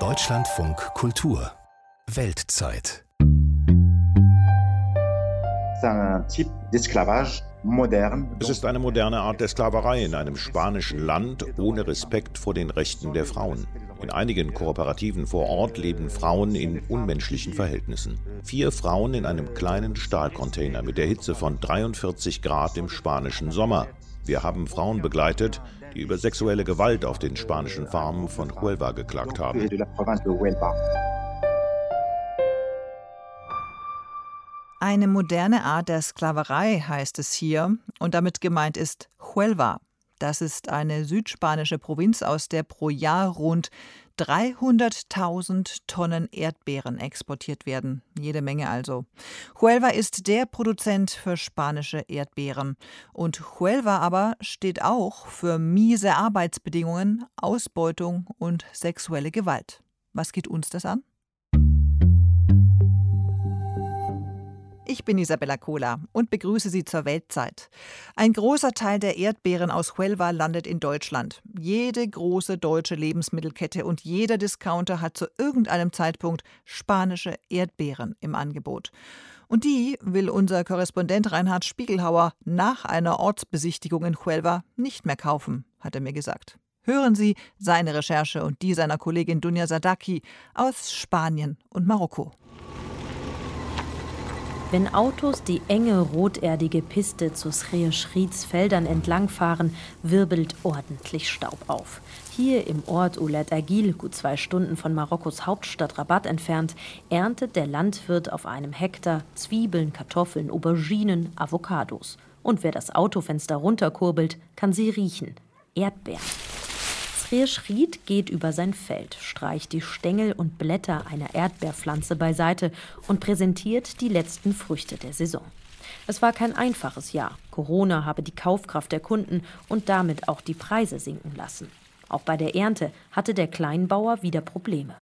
Deutschlandfunk Kultur Weltzeit es ist eine moderne Art der Sklaverei in einem spanischen Land ohne Respekt vor den Rechten der Frauen. In einigen Kooperativen vor Ort leben Frauen in unmenschlichen Verhältnissen. Vier Frauen in einem kleinen Stahlcontainer mit der Hitze von 43 Grad im spanischen Sommer. Wir haben Frauen begleitet, die über sexuelle Gewalt auf den spanischen Farmen von Huelva geklagt haben. Eine moderne Art der Sklaverei heißt es hier, und damit gemeint ist Huelva. Das ist eine südspanische Provinz, aus der pro Jahr rund 300.000 Tonnen Erdbeeren exportiert werden. Jede Menge also. Huelva ist der Produzent für spanische Erdbeeren. Und Huelva aber steht auch für miese Arbeitsbedingungen, Ausbeutung und sexuelle Gewalt. Was geht uns das an? Ich bin Isabella Kohler und begrüße Sie zur Weltzeit. Ein großer Teil der Erdbeeren aus Huelva landet in Deutschland. Jede große deutsche Lebensmittelkette und jeder Discounter hat zu irgendeinem Zeitpunkt spanische Erdbeeren im Angebot. Und die will unser Korrespondent Reinhard Spiegelhauer nach einer Ortsbesichtigung in Huelva nicht mehr kaufen, hat er mir gesagt. Hören Sie seine Recherche und die seiner Kollegin Dunja Sadaki aus Spanien und Marokko. Wenn Autos die enge roterdige Piste zu Sreeschrieds Feldern entlangfahren, wirbelt ordentlich Staub auf. Hier im Ort Oulet Agil, gut zwei Stunden von Marokkos Hauptstadt Rabat entfernt, erntet der Landwirt auf einem Hektar Zwiebeln, Kartoffeln, Auberginen, Avocados. Und wer das Autofenster runterkurbelt, kann sie riechen. Erdbeeren. Schried geht über sein Feld, streicht die Stängel und Blätter einer Erdbeerpflanze beiseite und präsentiert die letzten Früchte der Saison. Es war kein einfaches Jahr. Corona habe die Kaufkraft der Kunden und damit auch die Preise sinken lassen. Auch bei der Ernte hatte der Kleinbauer wieder Probleme.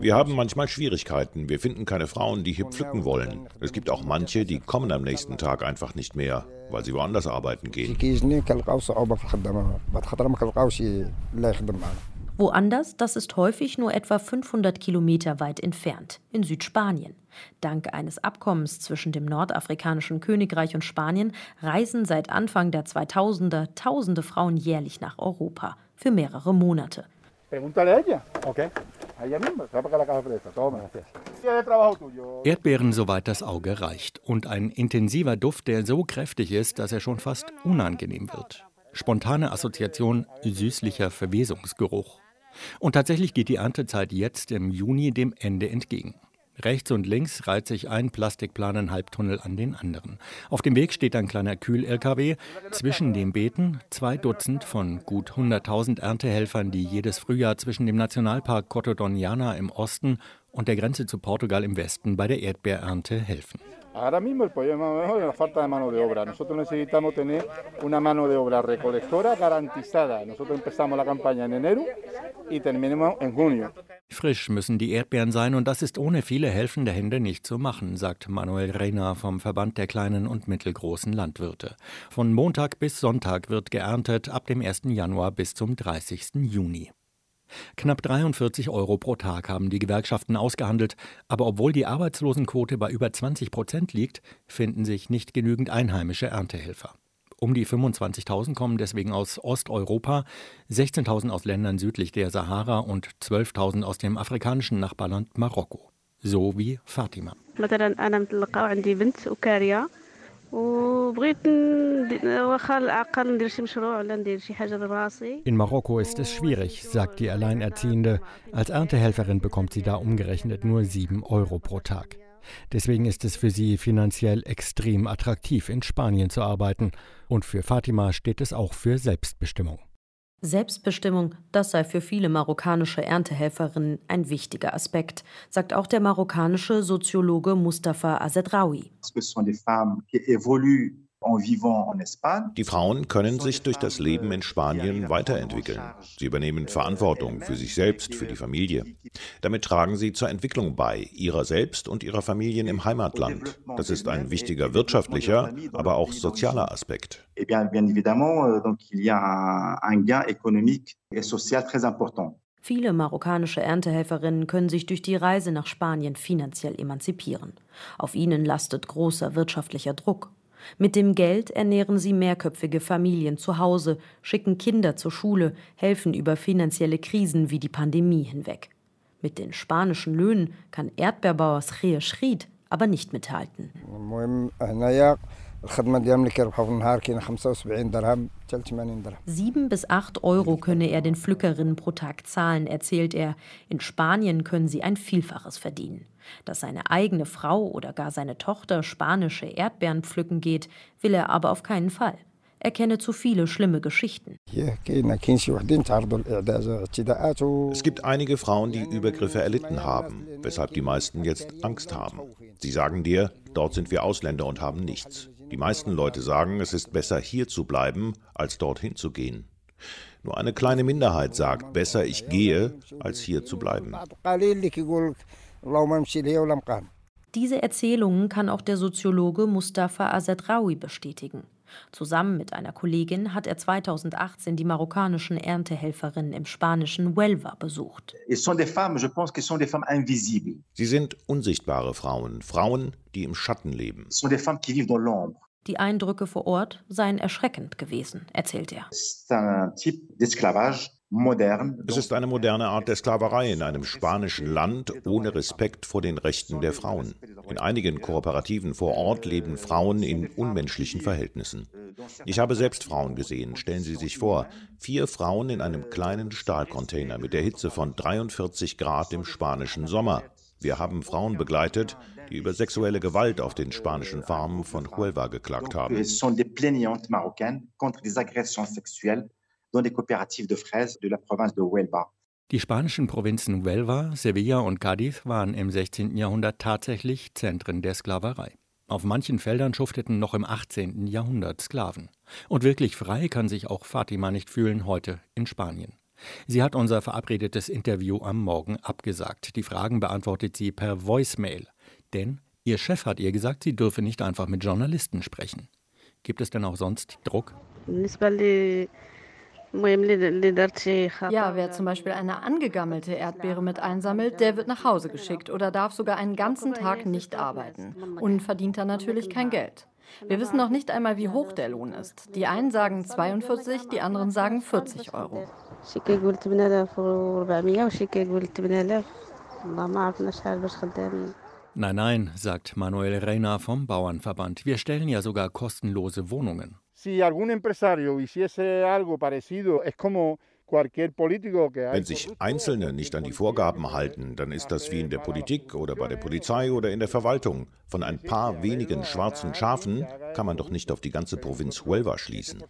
Wir haben manchmal Schwierigkeiten. Wir finden keine Frauen, die hier pflücken wollen. Es gibt auch manche, die kommen am nächsten Tag einfach nicht mehr, weil sie woanders arbeiten gehen. Woanders, das ist häufig nur etwa 500 Kilometer weit entfernt, in Südspanien. Dank eines Abkommens zwischen dem nordafrikanischen Königreich und Spanien reisen seit Anfang der 2000er tausende Frauen jährlich nach Europa für mehrere Monate. Erdbeeren, soweit das Auge reicht. Und ein intensiver Duft, der so kräftig ist, dass er schon fast unangenehm wird. Spontane Assoziation süßlicher Verwesungsgeruch. Und tatsächlich geht die Erntezeit jetzt im Juni dem Ende entgegen. Rechts und links reiht sich ein Plastikplanen-Halbtunnel an den anderen. Auf dem Weg steht ein kleiner Kühl-LKW. Zwischen den Beeten zwei Dutzend von gut 100.000 Erntehelfern, die jedes Frühjahr zwischen dem Nationalpark Cotodoniana im Osten und der Grenze zu Portugal im Westen bei der Erdbeerernte helfen. Ahora mismo el problema es la falta de mano de obra. Nosotros necesitamos tener una mano de obra recolectora garantizada. Nosotros empezamos la campaña en enero y terminamos en junio. Frisch müssen die Erdbeeren sein und das ist ohne viele helfende Hände nicht zu machen, sagt Manuel Reina vom Verband der kleinen und mittelgroßen Landwirte. Von Montag bis Sonntag wird geerntet, ab dem 1. Januar bis zum 30. Juni. Knapp 43 Euro pro Tag haben die Gewerkschaften ausgehandelt, aber obwohl die Arbeitslosenquote bei über 20 Prozent liegt, finden sich nicht genügend einheimische Erntehelfer. Um die 25.000 kommen deswegen aus Osteuropa, 16.000 aus Ländern südlich der Sahara und 12.000 aus dem afrikanischen Nachbarland Marokko. So wie Fatima. In Marokko ist es schwierig, sagt die Alleinerziehende. Als Erntehelferin bekommt sie da umgerechnet nur 7 Euro pro Tag. Deswegen ist es für sie finanziell extrem attraktiv, in Spanien zu arbeiten. Und für Fatima steht es auch für Selbstbestimmung. Selbstbestimmung, das sei für viele marokkanische Erntehelferinnen ein wichtiger Aspekt, sagt auch der marokkanische Soziologe Mustafa Azedraoui. Die Frauen können sich durch das Leben in Spanien weiterentwickeln. Sie übernehmen Verantwortung für sich selbst, für die Familie. Damit tragen sie zur Entwicklung bei, ihrer selbst und ihrer Familien im Heimatland. Das ist ein wichtiger wirtschaftlicher, aber auch sozialer Aspekt. Eh euh. Viele marokkanische Erntehelferinnen können sich durch die Reise nach Spanien finanziell emanzipieren. Auf ihnen lastet großer wirtschaftlicher Druck. Mit dem Geld ernähren sie mehrköpfige Familien zu Hause, schicken Kinder zur Schule, helfen über finanzielle Krisen wie die Pandemie hinweg. Mit den spanischen Löhnen kann Erdbeerbauer Srir Schried aber nicht mithalten. Sieben bis acht Euro könne er den Pflückerinnen pro Tag zahlen, erzählt er. In Spanien können sie ein Vielfaches verdienen. Dass seine eigene Frau oder gar seine Tochter spanische Erdbeeren pflücken geht, will er aber auf keinen Fall. Er kenne zu viele schlimme Geschichten. Es gibt einige Frauen, die Übergriffe erlitten haben, weshalb die meisten jetzt Angst haben. Sie sagen dir, dort sind wir Ausländer und haben nichts. Die meisten Leute sagen, es ist besser hier zu bleiben, als dorthin zu gehen. Nur eine kleine Minderheit sagt, besser ich gehe, als hier zu bleiben. Diese Erzählungen kann auch der Soziologe Mustafa Azedraoui bestätigen. Zusammen mit einer Kollegin hat er 2018 die marokkanischen Erntehelferinnen im spanischen Huelva besucht. Sie sind unsichtbare Frauen, Frauen, die im Schatten leben. Die Eindrücke vor Ort seien erschreckend gewesen, erzählt er. Es ist eine moderne Art der Sklaverei in einem spanischen Land ohne Respekt vor den Rechten der Frauen. In einigen Kooperativen vor Ort leben Frauen in unmenschlichen Verhältnissen. Ich habe selbst Frauen gesehen. Stellen Sie sich vor, vier Frauen in einem kleinen Stahlcontainer mit der Hitze von 43 Grad im spanischen Sommer. Wir haben Frauen begleitet, die über sexuelle Gewalt auf den spanischen Farmen von Huelva geklagt haben dans les coopératives de fraises de la province de Huelva. Die spanischen Provinzen Huelva, Sevilla und Cádiz waren im 16. Jahrhundert tatsächlich Zentren der Sklaverei. Auf manchen Feldern schufteten noch im 18. Jahrhundert Sklaven. Und wirklich frei kann sich auch Fatima nicht fühlen heute in Spanien. Sie hat unser verabredetes Interview am Morgen abgesagt. Die Fragen beantwortet sie per Voicemail. Denn ihr Chef hat ihr gesagt, sie dürfe nicht einfach mit Journalisten sprechen. Gibt es denn auch sonst Druck? Ja, wer zum Beispiel eine angegammelte Erdbeere mit einsammelt, der wird nach Hause geschickt oder darf sogar einen ganzen Tag nicht arbeiten und verdient dann natürlich kein Geld. Wir wissen noch nicht einmal, wie hoch der Lohn ist. Die einen sagen 42, die anderen sagen 40 Euro. Nein, nein, sagt Manuel Reina vom Bauernverband. Wir stellen ja sogar kostenlose Wohnungen si algún empresario hiciese algo parecido, es como wenn sich Einzelne nicht an die Vorgaben halten, dann ist das wie in der Politik oder bei der Polizei oder in der Verwaltung. Von ein paar wenigen schwarzen Schafen kann man doch nicht auf die ganze Provinz Huelva schließen.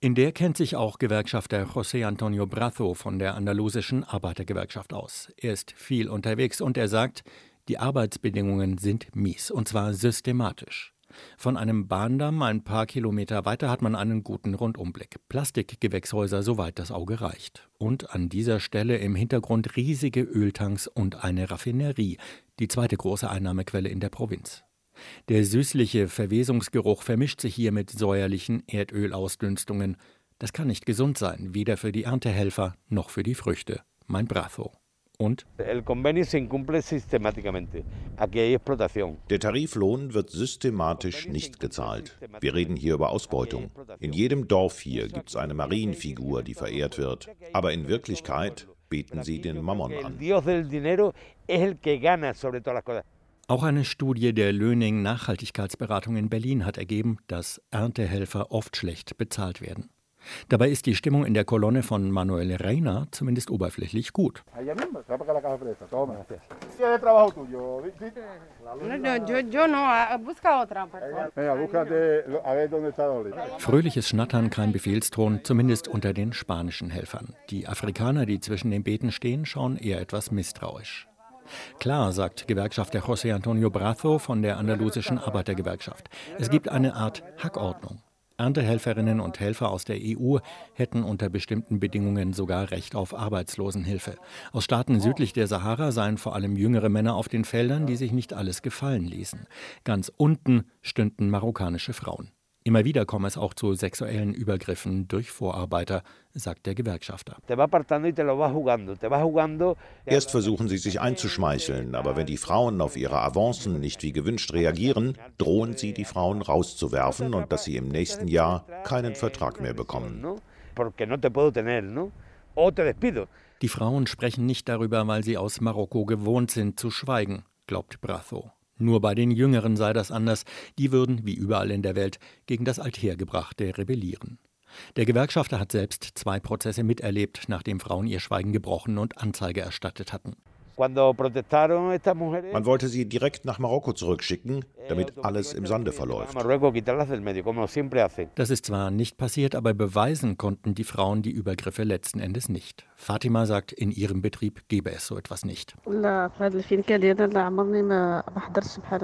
In der kennt sich auch Gewerkschafter José Antonio Brazo von der andalusischen Arbeitergewerkschaft aus. Er ist viel unterwegs und er sagt, die Arbeitsbedingungen sind mies, und zwar systematisch. Von einem Bahndamm ein paar Kilometer weiter hat man einen guten Rundumblick. Plastikgewächshäuser, soweit das Auge reicht. Und an dieser Stelle im Hintergrund riesige Öltanks und eine Raffinerie, die zweite große Einnahmequelle in der Provinz. Der süßliche Verwesungsgeruch vermischt sich hier mit säuerlichen Erdölausdünstungen. Das kann nicht gesund sein, weder für die Erntehelfer noch für die Früchte. Mein Bravo. Und? Der Tariflohn wird systematisch nicht gezahlt. Wir reden hier über Ausbeutung. In jedem Dorf hier gibt es eine Marienfigur, die verehrt wird. Aber in Wirklichkeit beten sie den Mammon an. Auch eine Studie der Löning Nachhaltigkeitsberatung in Berlin hat ergeben, dass Erntehelfer oft schlecht bezahlt werden. Dabei ist die Stimmung in der Kolonne von Manuel Reina zumindest oberflächlich gut. Fröhliches Schnattern, kein Befehlston, zumindest unter den spanischen Helfern. Die Afrikaner, die zwischen den Beeten stehen, schauen eher etwas misstrauisch. Klar, sagt Gewerkschafter José Antonio Brazo von der andalusischen Arbeitergewerkschaft. Es gibt eine Art Hackordnung. Erntehelferinnen und Helfer aus der EU hätten unter bestimmten Bedingungen sogar Recht auf Arbeitslosenhilfe. Aus Staaten südlich der Sahara seien vor allem jüngere Männer auf den Feldern, die sich nicht alles gefallen ließen. Ganz unten stünden marokkanische Frauen. Immer wieder komme es auch zu sexuellen Übergriffen durch Vorarbeiter, sagt der Gewerkschafter. Erst versuchen sie sich einzuschmeicheln, aber wenn die Frauen auf ihre Avancen nicht wie gewünscht reagieren, drohen sie, die Frauen rauszuwerfen und dass sie im nächsten Jahr keinen Vertrag mehr bekommen. Die Frauen sprechen nicht darüber, weil sie aus Marokko gewohnt sind zu schweigen, glaubt Brazo. Nur bei den Jüngeren sei das anders, die würden, wie überall in der Welt, gegen das Althergebrachte rebellieren. Der Gewerkschafter hat selbst zwei Prozesse miterlebt, nachdem Frauen ihr Schweigen gebrochen und Anzeige erstattet hatten. Man wollte sie direkt nach Marokko zurückschicken, damit alles im Sande verläuft. Das ist zwar nicht passiert, aber beweisen konnten die Frauen die Übergriffe letzten Endes nicht. Fatima sagt, in ihrem Betrieb gebe es so etwas nicht.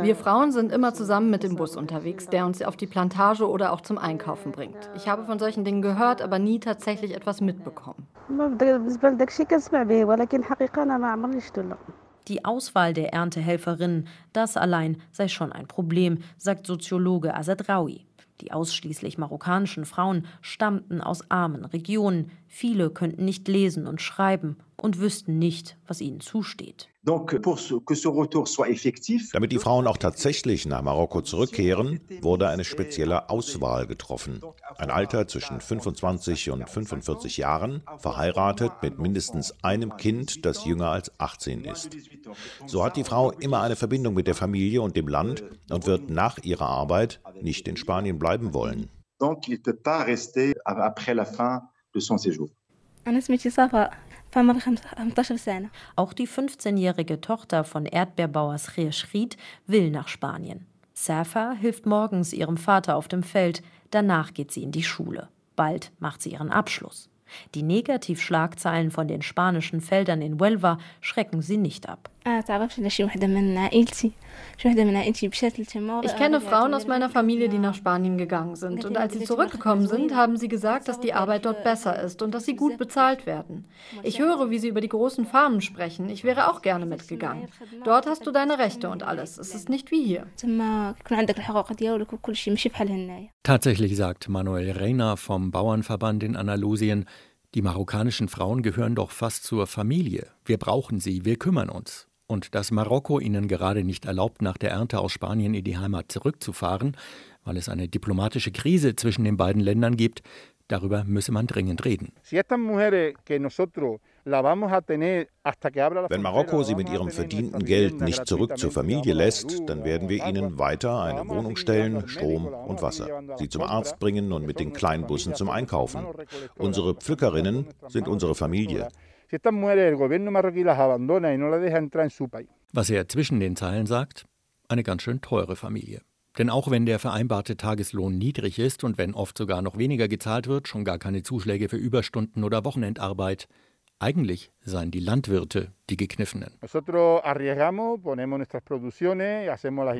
Wir Frauen sind immer zusammen mit dem Bus unterwegs, der uns auf die Plantage oder auch zum Einkaufen bringt. Ich habe von solchen Dingen gehört, aber nie tatsächlich etwas mitbekommen. Die Auswahl der Erntehelferinnen, das allein sei schon ein Problem, sagt Soziologe Azad Rawi. Die ausschließlich marokkanischen Frauen stammten aus armen Regionen. Viele könnten nicht lesen und schreiben und wüssten nicht, was ihnen zusteht. Damit die Frauen auch tatsächlich nach Marokko zurückkehren, wurde eine spezielle Auswahl getroffen. Ein Alter zwischen 25 und 45 Jahren, verheiratet mit mindestens einem Kind, das jünger als 18 ist. So hat die Frau immer eine Verbindung mit der Familie und dem Land und wird nach ihrer Arbeit nicht in Spanien bleiben wollen. Donc il peut pas rester après la fin de son séjour. Auch die 15-jährige Tochter von Erdbeerbauer Srir Schried will nach Spanien. Safa hilft morgens ihrem Vater auf dem Feld, danach geht sie in die Schule. Bald macht sie ihren Abschluss. Die Negativschlagzeilen von den spanischen Feldern in Huelva schrecken sie nicht ab. Ah, ich kenne Frauen aus meiner Familie, die nach Spanien gegangen sind. Und als sie zurückgekommen sind, haben sie gesagt, dass die Arbeit dort besser ist und dass sie gut bezahlt werden. Ich höre, wie sie über die großen Farmen sprechen. Ich wäre auch gerne mitgegangen. Dort hast du deine Rechte und alles. Es ist nicht wie hier. Tatsächlich sagt Manuel Reina vom Bauernverband in Andalusien, die marokkanischen Frauen gehören doch fast zur Familie. Wir brauchen sie, wir kümmern uns und dass Marokko ihnen gerade nicht erlaubt, nach der Ernte aus Spanien in die Heimat zurückzufahren, weil es eine diplomatische Krise zwischen den beiden Ländern gibt, darüber müsse man dringend reden. Wenn Marokko sie mit ihrem verdienten Geld nicht zurück zur Familie lässt, dann werden wir ihnen weiter eine Wohnung stellen, Strom und Wasser, sie zum Arzt bringen und mit den Kleinbussen zum Einkaufen. Unsere Pflückerinnen sind unsere Familie. Was er zwischen den Zeilen sagt, eine ganz schön teure Familie. Denn auch wenn der vereinbarte Tageslohn niedrig ist und wenn oft sogar noch weniger gezahlt wird, schon gar keine Zuschläge für Überstunden oder Wochenendarbeit, eigentlich seien die Landwirte die Gekniffenen.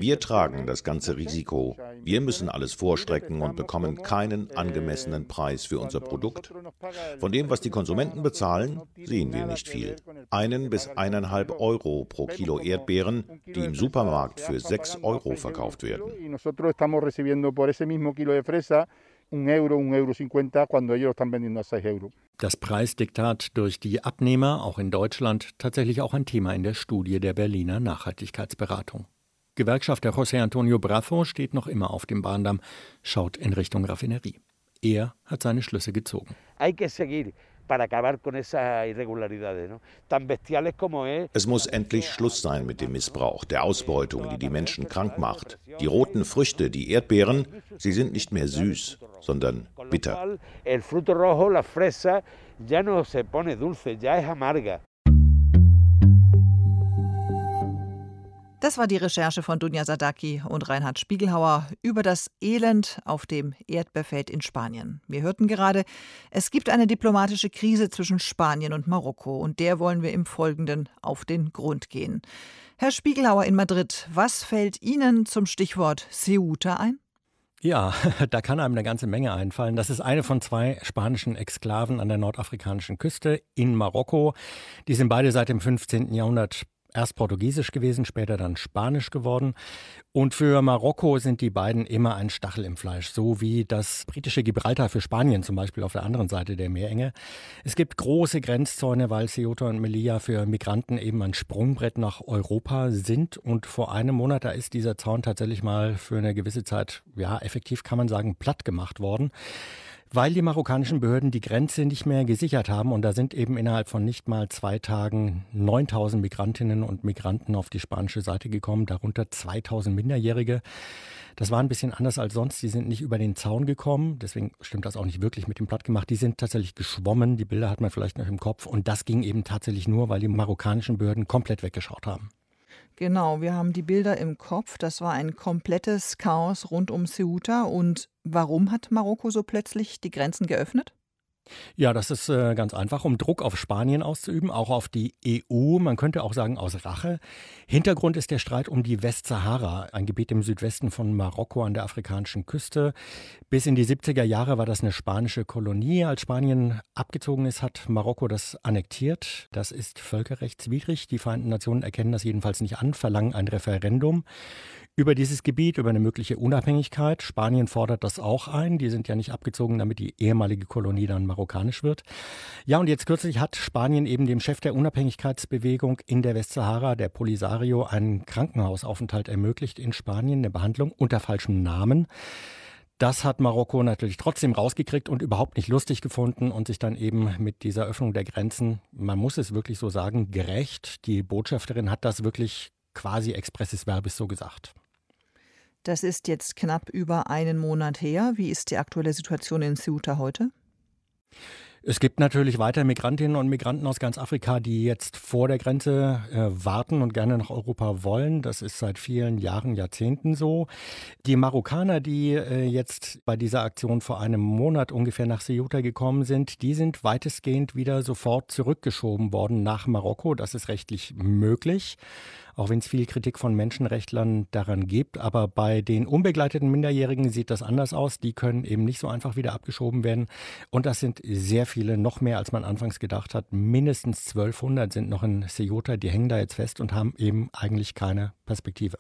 Wir tragen das ganze Risiko. Wir müssen alles vorstrecken und bekommen keinen angemessenen Preis für unser Produkt. Von dem, was die Konsumenten bezahlen, sehen wir nicht viel. Einen bis eineinhalb Euro pro Kilo Erdbeeren, die im Supermarkt für sechs Euro verkauft werden un euro, un euro cincuenta, cuando ellos lo están vendiendo a 6 Euro. Das Preisdiktat durch die Abnehmer, auch in Deutschland, tatsächlich auch ein Thema in der Studie der Berliner Nachhaltigkeitsberatung. Gewerkschafter José Antonio Brazo steht noch immer auf dem Bahndamm, schaut in Richtung Raffinerie. Er hat seine Schlüsse gezogen. Hay que seguir es muss endlich Schluss sein mit dem Missbrauch, der Ausbeutung, die die Menschen krank macht. Die roten Früchte, die Erdbeeren, sie sind nicht mehr süß, sondern bitter. Das war die Recherche von Dunja Sadaki und Reinhard Spiegelhauer über das Elend auf dem Erdbeerfeld in Spanien. Wir hörten gerade, es gibt eine diplomatische Krise zwischen Spanien und Marokko und der wollen wir im Folgenden auf den Grund gehen. Herr Spiegelhauer in Madrid, was fällt Ihnen zum Stichwort Ceuta ein? Ja, da kann einem eine ganze Menge einfallen. Das ist eine von zwei spanischen Exklaven an der nordafrikanischen Küste in Marokko. Die sind beide seit dem 15. Jahrhundert erst Portugiesisch gewesen, später dann Spanisch geworden. Und für Marokko sind die beiden immer ein Stachel im Fleisch, so wie das britische Gibraltar für Spanien zum Beispiel auf der anderen Seite der Meerenge. Es gibt große Grenzzäune, weil Ceuta und Melilla für Migranten eben ein Sprungbrett nach Europa sind. Und vor einem Monat, da ist dieser Zaun tatsächlich mal für eine gewisse Zeit, ja, effektiv kann man sagen, platt gemacht worden weil die marokkanischen Behörden die Grenze nicht mehr gesichert haben. Und da sind eben innerhalb von nicht mal zwei Tagen 9000 Migrantinnen und Migranten auf die spanische Seite gekommen, darunter 2000 Minderjährige. Das war ein bisschen anders als sonst. Die sind nicht über den Zaun gekommen. Deswegen stimmt das auch nicht wirklich mit dem Platt gemacht. Die sind tatsächlich geschwommen. Die Bilder hat man vielleicht noch im Kopf. Und das ging eben tatsächlich nur, weil die marokkanischen Behörden komplett weggeschaut haben. Genau, wir haben die Bilder im Kopf. Das war ein komplettes Chaos rund um Ceuta. Und warum hat Marokko so plötzlich die Grenzen geöffnet? Ja, das ist äh, ganz einfach, um Druck auf Spanien auszuüben, auch auf die EU, man könnte auch sagen aus Rache. Hintergrund ist der Streit um die Westsahara, ein Gebiet im Südwesten von Marokko an der afrikanischen Küste. Bis in die 70er Jahre war das eine spanische Kolonie. Als Spanien abgezogen ist, hat Marokko das annektiert. Das ist völkerrechtswidrig. Die Vereinten Nationen erkennen das jedenfalls nicht an, verlangen ein Referendum über dieses Gebiet, über eine mögliche Unabhängigkeit. Spanien fordert das auch ein. Die sind ja nicht abgezogen, damit die ehemalige Kolonie dann marokkanisch wird. Ja, und jetzt kürzlich hat Spanien eben dem Chef der Unabhängigkeitsbewegung in der Westsahara, der Polisario, einen Krankenhausaufenthalt ermöglicht in Spanien, eine Behandlung unter falschem Namen. Das hat Marokko natürlich trotzdem rausgekriegt und überhaupt nicht lustig gefunden und sich dann eben mit dieser Öffnung der Grenzen, man muss es wirklich so sagen, gerecht. Die Botschafterin hat das wirklich quasi expressis verbis so gesagt. Das ist jetzt knapp über einen Monat her. Wie ist die aktuelle Situation in Ceuta heute? Es gibt natürlich weiter Migrantinnen und Migranten aus ganz Afrika, die jetzt vor der Grenze äh, warten und gerne nach Europa wollen. Das ist seit vielen Jahren, Jahrzehnten so. Die Marokkaner, die äh, jetzt bei dieser Aktion vor einem Monat ungefähr nach Ceuta gekommen sind, die sind weitestgehend wieder sofort zurückgeschoben worden nach Marokko. Das ist rechtlich möglich auch wenn es viel Kritik von Menschenrechtlern daran gibt. Aber bei den unbegleiteten Minderjährigen sieht das anders aus. Die können eben nicht so einfach wieder abgeschoben werden. Und das sind sehr viele, noch mehr als man anfangs gedacht hat. Mindestens 1200 sind noch in Ceuta, die hängen da jetzt fest und haben eben eigentlich keine Perspektive.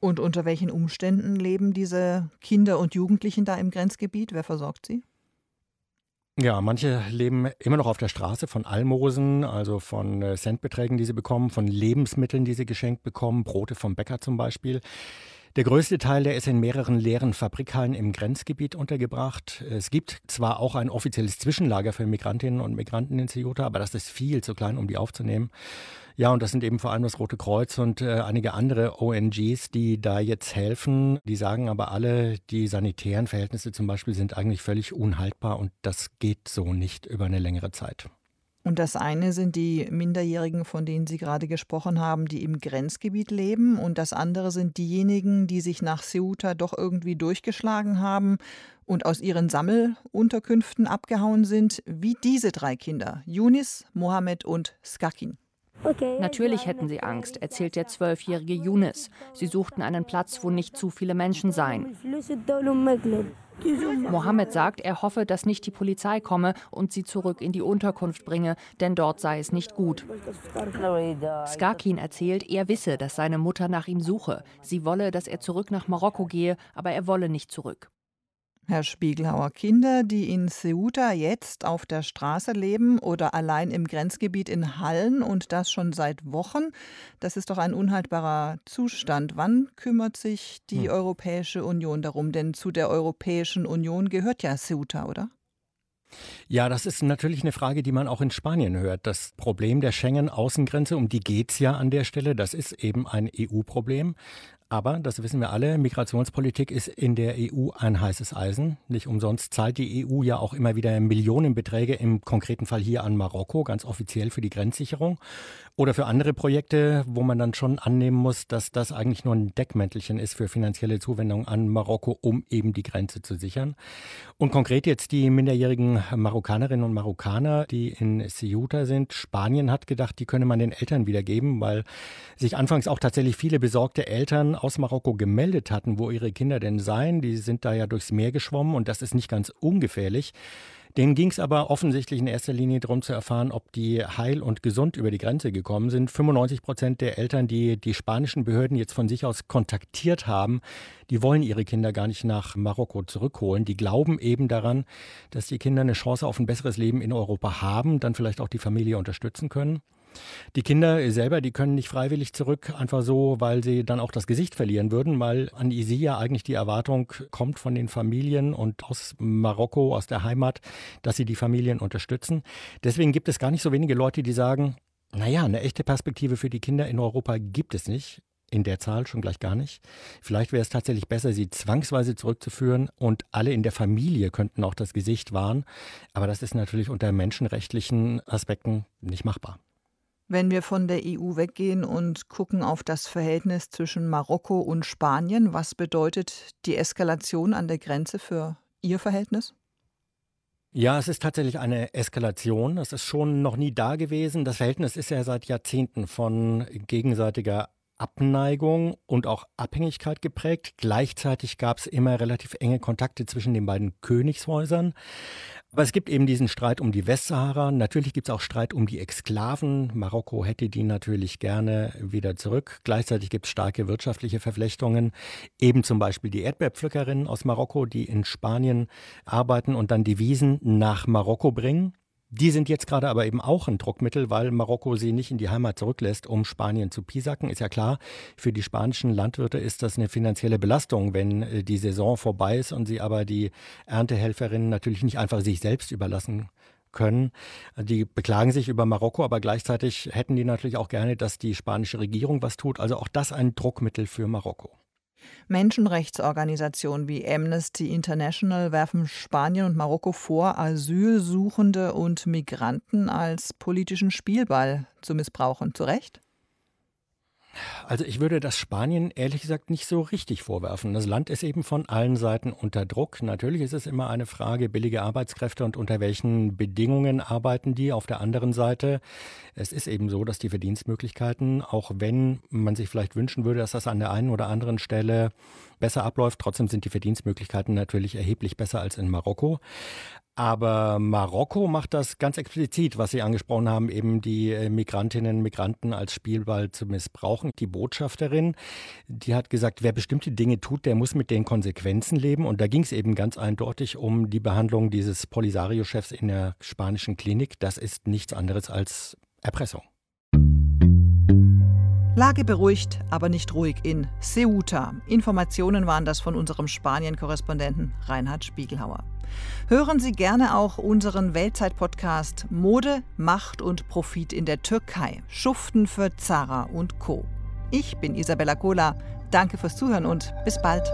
Und unter welchen Umständen leben diese Kinder und Jugendlichen da im Grenzgebiet? Wer versorgt sie? Ja, manche leben immer noch auf der Straße von Almosen, also von äh, Centbeträgen, die sie bekommen, von Lebensmitteln, die sie geschenkt bekommen, Brote vom Bäcker zum Beispiel. Der größte Teil, der ist in mehreren leeren Fabrikhallen im Grenzgebiet untergebracht. Es gibt zwar auch ein offizielles Zwischenlager für Migrantinnen und Migranten in Ceuta, aber das ist viel zu klein, um die aufzunehmen. Ja, und das sind eben vor allem das Rote Kreuz und äh, einige andere ONGs, die da jetzt helfen. Die sagen aber alle, die sanitären Verhältnisse zum Beispiel sind eigentlich völlig unhaltbar und das geht so nicht über eine längere Zeit. Und das eine sind die Minderjährigen, von denen Sie gerade gesprochen haben, die im Grenzgebiet leben. Und das andere sind diejenigen, die sich nach Ceuta doch irgendwie durchgeschlagen haben und aus ihren Sammelunterkünften abgehauen sind, wie diese drei Kinder, Yunis, Mohammed und Skakin. Natürlich hätten sie Angst, erzählt der zwölfjährige Younes. Sie suchten einen Platz, wo nicht zu viele Menschen seien. Mohammed sagt, er hoffe, dass nicht die Polizei komme und sie zurück in die Unterkunft bringe, denn dort sei es nicht gut. Skarkin erzählt, er wisse, dass seine Mutter nach ihm suche. Sie wolle, dass er zurück nach Marokko gehe, aber er wolle nicht zurück. Herr Spiegelhauer, Kinder, die in Ceuta jetzt auf der Straße leben oder allein im Grenzgebiet in Hallen und das schon seit Wochen, das ist doch ein unhaltbarer Zustand. Wann kümmert sich die hm. Europäische Union darum? Denn zu der Europäischen Union gehört ja Ceuta, oder? Ja, das ist natürlich eine Frage, die man auch in Spanien hört. Das Problem der Schengen-Außengrenze, um die geht es ja an der Stelle, das ist eben ein EU-Problem. Aber, das wissen wir alle, Migrationspolitik ist in der EU ein heißes Eisen. Nicht umsonst zahlt die EU ja auch immer wieder Millionenbeträge, im konkreten Fall hier an Marokko, ganz offiziell für die Grenzsicherung. Oder für andere Projekte, wo man dann schon annehmen muss, dass das eigentlich nur ein Deckmäntelchen ist für finanzielle Zuwendungen an Marokko, um eben die Grenze zu sichern. Und konkret jetzt die minderjährigen Marokkanerinnen und Marokkaner, die in Ceuta sind. Spanien hat gedacht, die könne man den Eltern wiedergeben, weil sich anfangs auch tatsächlich viele besorgte Eltern aus Marokko gemeldet hatten, wo ihre Kinder denn seien. Die sind da ja durchs Meer geschwommen und das ist nicht ganz ungefährlich. Denen ging es aber offensichtlich in erster Linie darum zu erfahren, ob die heil und gesund über die Grenze gekommen sind. 95 Prozent der Eltern, die die spanischen Behörden jetzt von sich aus kontaktiert haben, die wollen ihre Kinder gar nicht nach Marokko zurückholen. Die glauben eben daran, dass die Kinder eine Chance auf ein besseres Leben in Europa haben, dann vielleicht auch die Familie unterstützen können. Die Kinder selber, die können nicht freiwillig zurück, einfach so, weil sie dann auch das Gesicht verlieren würden, weil an sie ja eigentlich die Erwartung kommt von den Familien und aus Marokko, aus der Heimat, dass sie die Familien unterstützen. Deswegen gibt es gar nicht so wenige Leute, die sagen, naja, eine echte Perspektive für die Kinder in Europa gibt es nicht in der Zahl schon gleich gar nicht. Vielleicht wäre es tatsächlich besser, sie zwangsweise zurückzuführen und alle in der Familie könnten auch das Gesicht wahren. Aber das ist natürlich unter menschenrechtlichen Aspekten nicht machbar. Wenn wir von der EU weggehen und gucken auf das Verhältnis zwischen Marokko und Spanien, was bedeutet die Eskalation an der Grenze für Ihr Verhältnis? Ja, es ist tatsächlich eine Eskalation. Das ist schon noch nie da gewesen. Das Verhältnis ist ja seit Jahrzehnten von gegenseitiger Abneigung und auch Abhängigkeit geprägt. Gleichzeitig gab es immer relativ enge Kontakte zwischen den beiden Königshäusern. Aber es gibt eben diesen Streit um die Westsahara. Natürlich gibt es auch Streit um die Exklaven. Marokko hätte die natürlich gerne wieder zurück. Gleichzeitig gibt es starke wirtschaftliche Verflechtungen. Eben zum Beispiel die Erdbeerpflückerinnen aus Marokko, die in Spanien arbeiten und dann die Wiesen nach Marokko bringen. Die sind jetzt gerade aber eben auch ein Druckmittel, weil Marokko sie nicht in die Heimat zurücklässt, um Spanien zu pisacken. Ist ja klar, für die spanischen Landwirte ist das eine finanzielle Belastung, wenn äh, die Saison vorbei ist und sie aber die Erntehelferinnen natürlich nicht einfach sich selbst überlassen können. Die beklagen sich über Marokko, aber gleichzeitig hätten die natürlich auch gerne, dass die spanische Regierung was tut. Also auch das ein Druckmittel für Marokko. Menschenrechtsorganisationen wie Amnesty International werfen Spanien und Marokko vor, Asylsuchende und Migranten als politischen Spielball zu missbrauchen. Zu Recht? Also ich würde das Spanien ehrlich gesagt nicht so richtig vorwerfen. Das Land ist eben von allen Seiten unter Druck. Natürlich ist es immer eine Frage billige Arbeitskräfte und unter welchen Bedingungen arbeiten die. Auf der anderen Seite, es ist eben so, dass die Verdienstmöglichkeiten, auch wenn man sich vielleicht wünschen würde, dass das an der einen oder anderen Stelle besser abläuft, trotzdem sind die Verdienstmöglichkeiten natürlich erheblich besser als in Marokko. Aber Marokko macht das ganz explizit, was Sie angesprochen haben, eben die äh, Migrantinnen und Migranten als Spielball zu missbrauchen. Die Botschafterin, die hat gesagt, wer bestimmte Dinge tut, der muss mit den Konsequenzen leben. Und da ging es eben ganz eindeutig um die Behandlung dieses Polisario-Chefs in der spanischen Klinik. Das ist nichts anderes als Erpressung. Lage beruhigt, aber nicht ruhig in Ceuta. Informationen waren das von unserem Spanien-Korrespondenten Reinhard Spiegelhauer. Hören Sie gerne auch unseren Weltzeit-Podcast Mode, Macht und Profit in der Türkei. Schuften für Zara und Co. Ich bin Isabella Kola. Danke fürs Zuhören und bis bald.